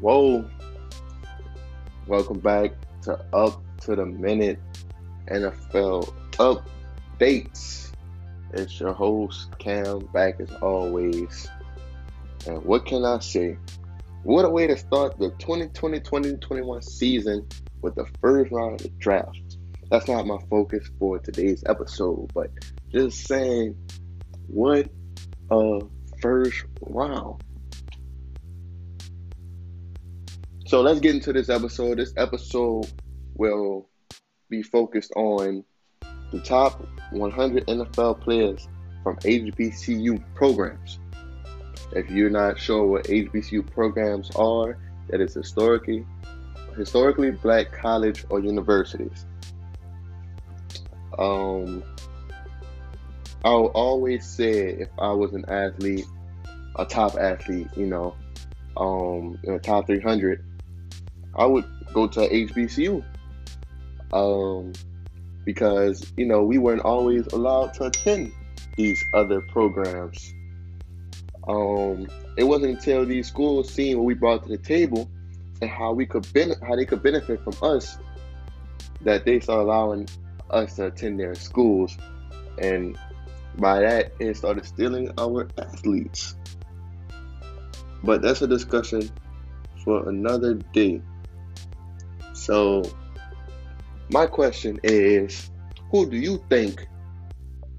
Whoa. Welcome back to Up to the Minute NFL Updates. It's your host, Cam, back as always. And what can I say? What a way to start the 2020-2021 season with the first round of the draft. That's not my focus for today's episode, but just saying, what a first round. So let's get into this episode. This episode will be focused on the top 100 NFL players from HBCU programs. If you're not sure what HBCU programs are, that is historically historically black college or universities. Um, I'll always say if I was an athlete, a top athlete, you know, um, in the top 300, I would go to HBCU. Um, because, you know, we weren't always allowed to attend these other programs. Um, it wasn't until these schools seen what we brought to the table and how we could ben- how they could benefit from us that they started allowing us to attend their schools. And by that, it started stealing our athletes. But that's a discussion for another day. So, my question is who do you think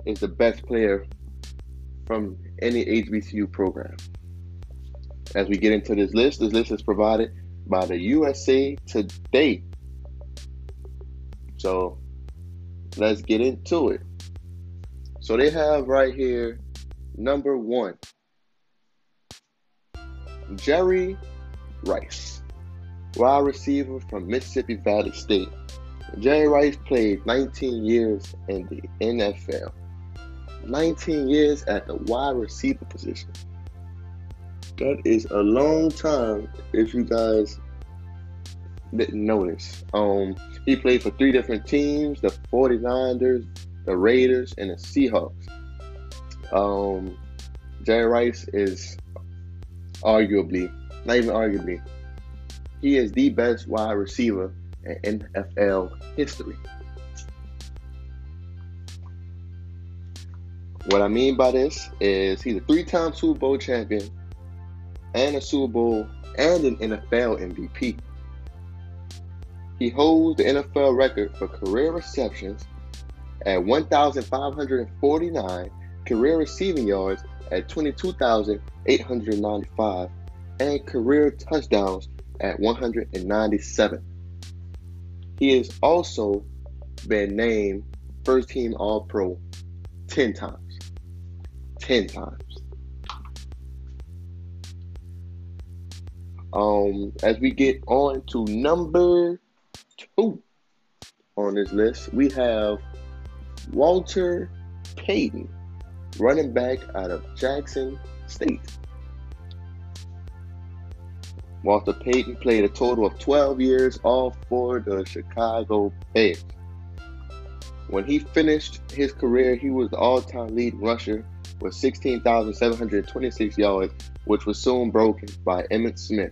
is the best player from any HBCU program? As we get into this list, this list is provided by the USA Today. So, let's get into it. So, they have right here number one Jerry Rice wide receiver from Mississippi Valley State. Jerry Rice played 19 years in the NFL. 19 years at the wide receiver position. That is a long time if you guys didn't notice. Um, he played for three different teams the 49ers, the Raiders, and the Seahawks. Um, Jerry Rice is arguably, not even arguably, he is the best wide receiver in NFL history. What I mean by this is he's a three time Super Bowl champion and a Super Bowl and an NFL MVP. He holds the NFL record for career receptions at 1,549, career receiving yards at 22,895, and career touchdowns at 197. He has also been named first team All Pro 10 times. 10 times. Um, as we get on to number two on this list, we have Walter Payton, running back out of Jackson State. Walter Payton played a total of 12 years, all for the Chicago Bears. When he finished his career, he was the all time leading rusher with 16,726 yards, which was soon broken by Emmitt Smith.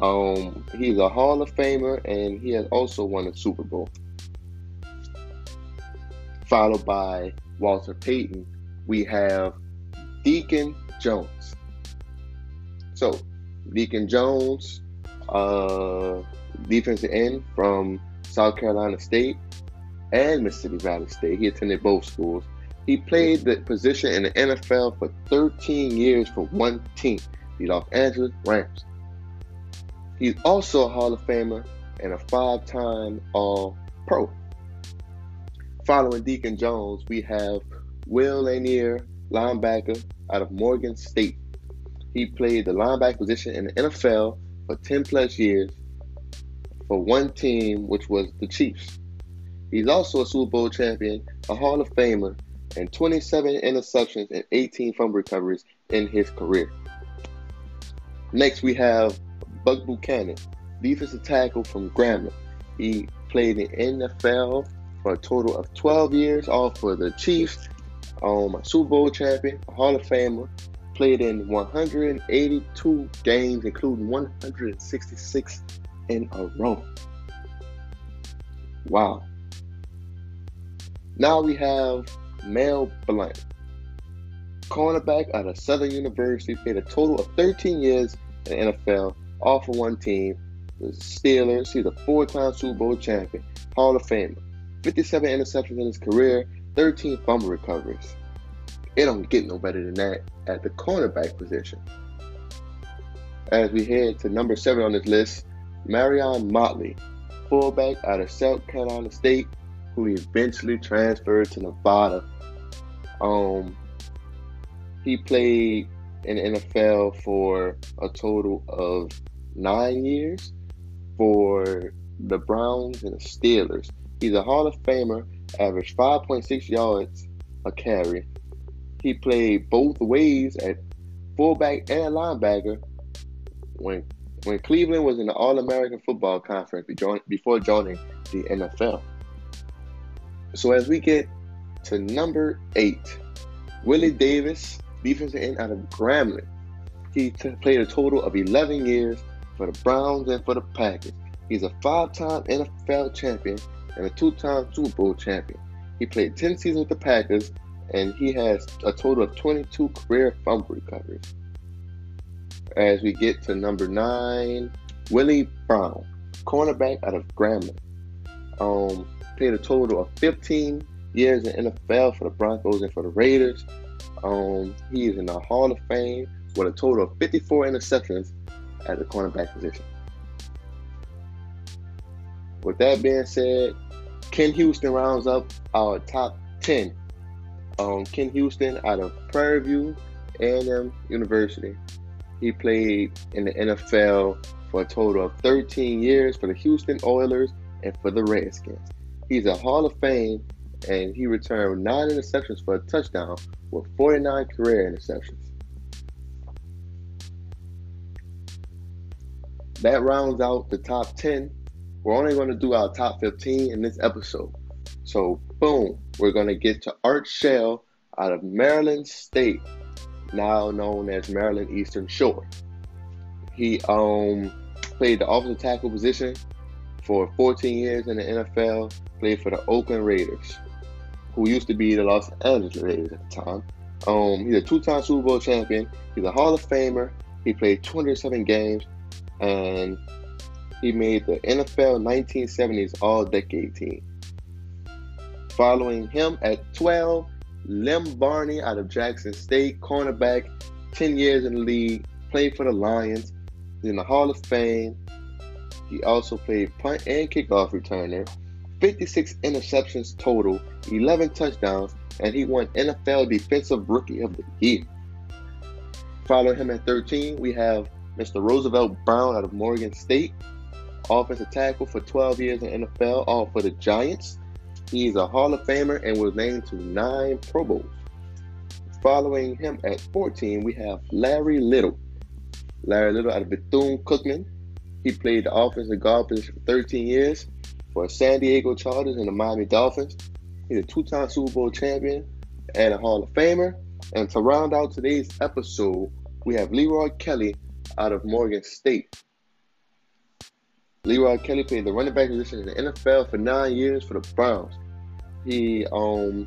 Um, he's a Hall of Famer and he has also won a Super Bowl. Followed by Walter Payton, we have Deacon Jones. Deacon Jones, uh, defensive end from South Carolina State and Mississippi Valley State. He attended both schools. He played the position in the NFL for 13 years for one team, the Los Angeles Rams. He's also a Hall of Famer and a five time All Pro. Following Deacon Jones, we have Will Lanier, linebacker out of Morgan State. He played the linebacker position in the NFL for 10 plus years for one team, which was the Chiefs. He's also a Super Bowl champion, a Hall of Famer, and 27 interceptions and 18 fumble recoveries in his career. Next, we have Buck Buchanan, defensive tackle from Grambling. He played in the NFL for a total of 12 years, all for the Chiefs, um, a Super Bowl champion, Hall of Famer, played in 182 games, including 166 in a row. Wow. Now we have Mel Blount, cornerback out of Southern University, played a total of 13 years in the NFL, all for one team, the Steelers. He's a four-time Super Bowl champion, Hall of Famer, 57 interceptions in his career, 13 fumble recoveries. It don't get no better than that at the cornerback position. As we head to number seven on this list, Marion Motley, fullback out of South Carolina State, who eventually transferred to Nevada. Um, he played in the NFL for a total of nine years for the Browns and the Steelers. He's a Hall of Famer, averaged 5.6 yards a carry. He played both ways at fullback and linebacker when when Cleveland was in the All American Football Conference before joining the NFL. So as we get to number eight, Willie Davis, defensive end out of Grambling. He t- played a total of 11 years for the Browns and for the Packers. He's a five-time NFL champion and a two-time Super Bowl champion. He played 10 seasons with the Packers, and he has a total of 22 career fumble recoveries. As we get to number nine, Willie Brown, cornerback out of Grambling. Um, played a total of 15 years in NFL for the Broncos and for the Raiders. Um, he is in the Hall of Fame with a total of 54 interceptions at the cornerback position. With that being said, Ken Houston rounds up our top 10. Um, Ken Houston out of Prairie View A&M University. He played in the NFL for a total of 13 years for the Houston Oilers and for the Redskins. He's a Hall of Fame and he returned nine interceptions for a touchdown with 49 career interceptions. That rounds out the top 10. We're only going to do our top 15 in this episode. So, boom, we're going to get to Art Shell out of Maryland State, now known as Maryland Eastern Shore. He um, played the offensive tackle position for 14 years in the NFL, played for the Oakland Raiders who used to be the Los Angeles Raiders at the time. Um, he's a two-time Super Bowl champion. He's a Hall of Famer. He played 207 games, and he made the NFL 1970s All-Decade Team. Following him at 12, Lem Barney out of Jackson State, cornerback, 10 years in the league, played for the Lions. He's in the Hall of Fame. He also played punt and kickoff returner. 56 interceptions total, 11 touchdowns, and he won NFL Defensive Rookie of the Year. Following him at 13, we have Mr. Roosevelt Brown out of Morgan State, offensive tackle for 12 years in NFL, all for the Giants. He's a Hall of Famer and was named to nine Pro Bowls. Following him at 14, we have Larry Little. Larry Little out of Bethune Cookman. He played the offensive guard position for 13 years for San Diego Chargers and the Miami Dolphins. He's a two time Super Bowl champion and a Hall of Famer. And to round out today's episode, we have Leroy Kelly out of Morgan State. Leroy Kelly played the running back position in the NFL for nine years for the Browns. He um,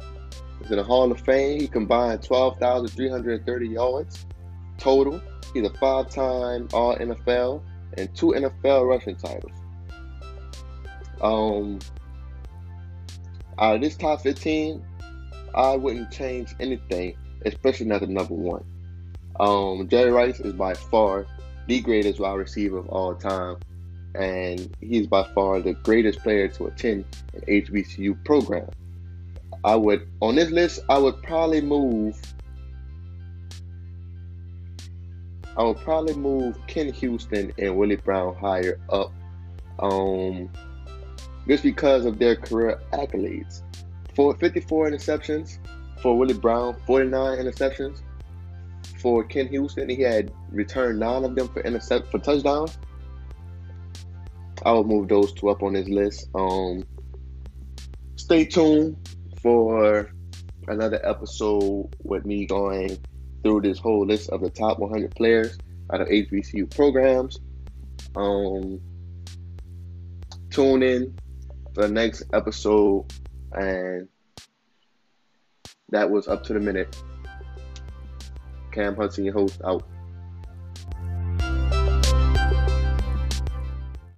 is in the Hall of Fame. He combined 12,330 yards total. He's a five time All NFL and two NFL rushing titles. Um, out of this top 15, I wouldn't change anything, especially not the number one. Um, Jerry Rice is by far the greatest wide receiver of all time, and he's by far the greatest player to attend an HBCU program. I would, on this list, I would probably move. I would probably move Ken Houston and Willie Brown higher up. Um, just because of their career accolades. For 54 interceptions for Willie Brown, 49 interceptions for Ken Houston. He had returned nine of them for intercept for touchdowns. I would move those two up on this list. Um, stay tuned for another episode with me going through this whole list of the top 100 players out of HBCU programs. Um, tune in for the next episode, and that was up to the minute. Cam Hudson, your host, out.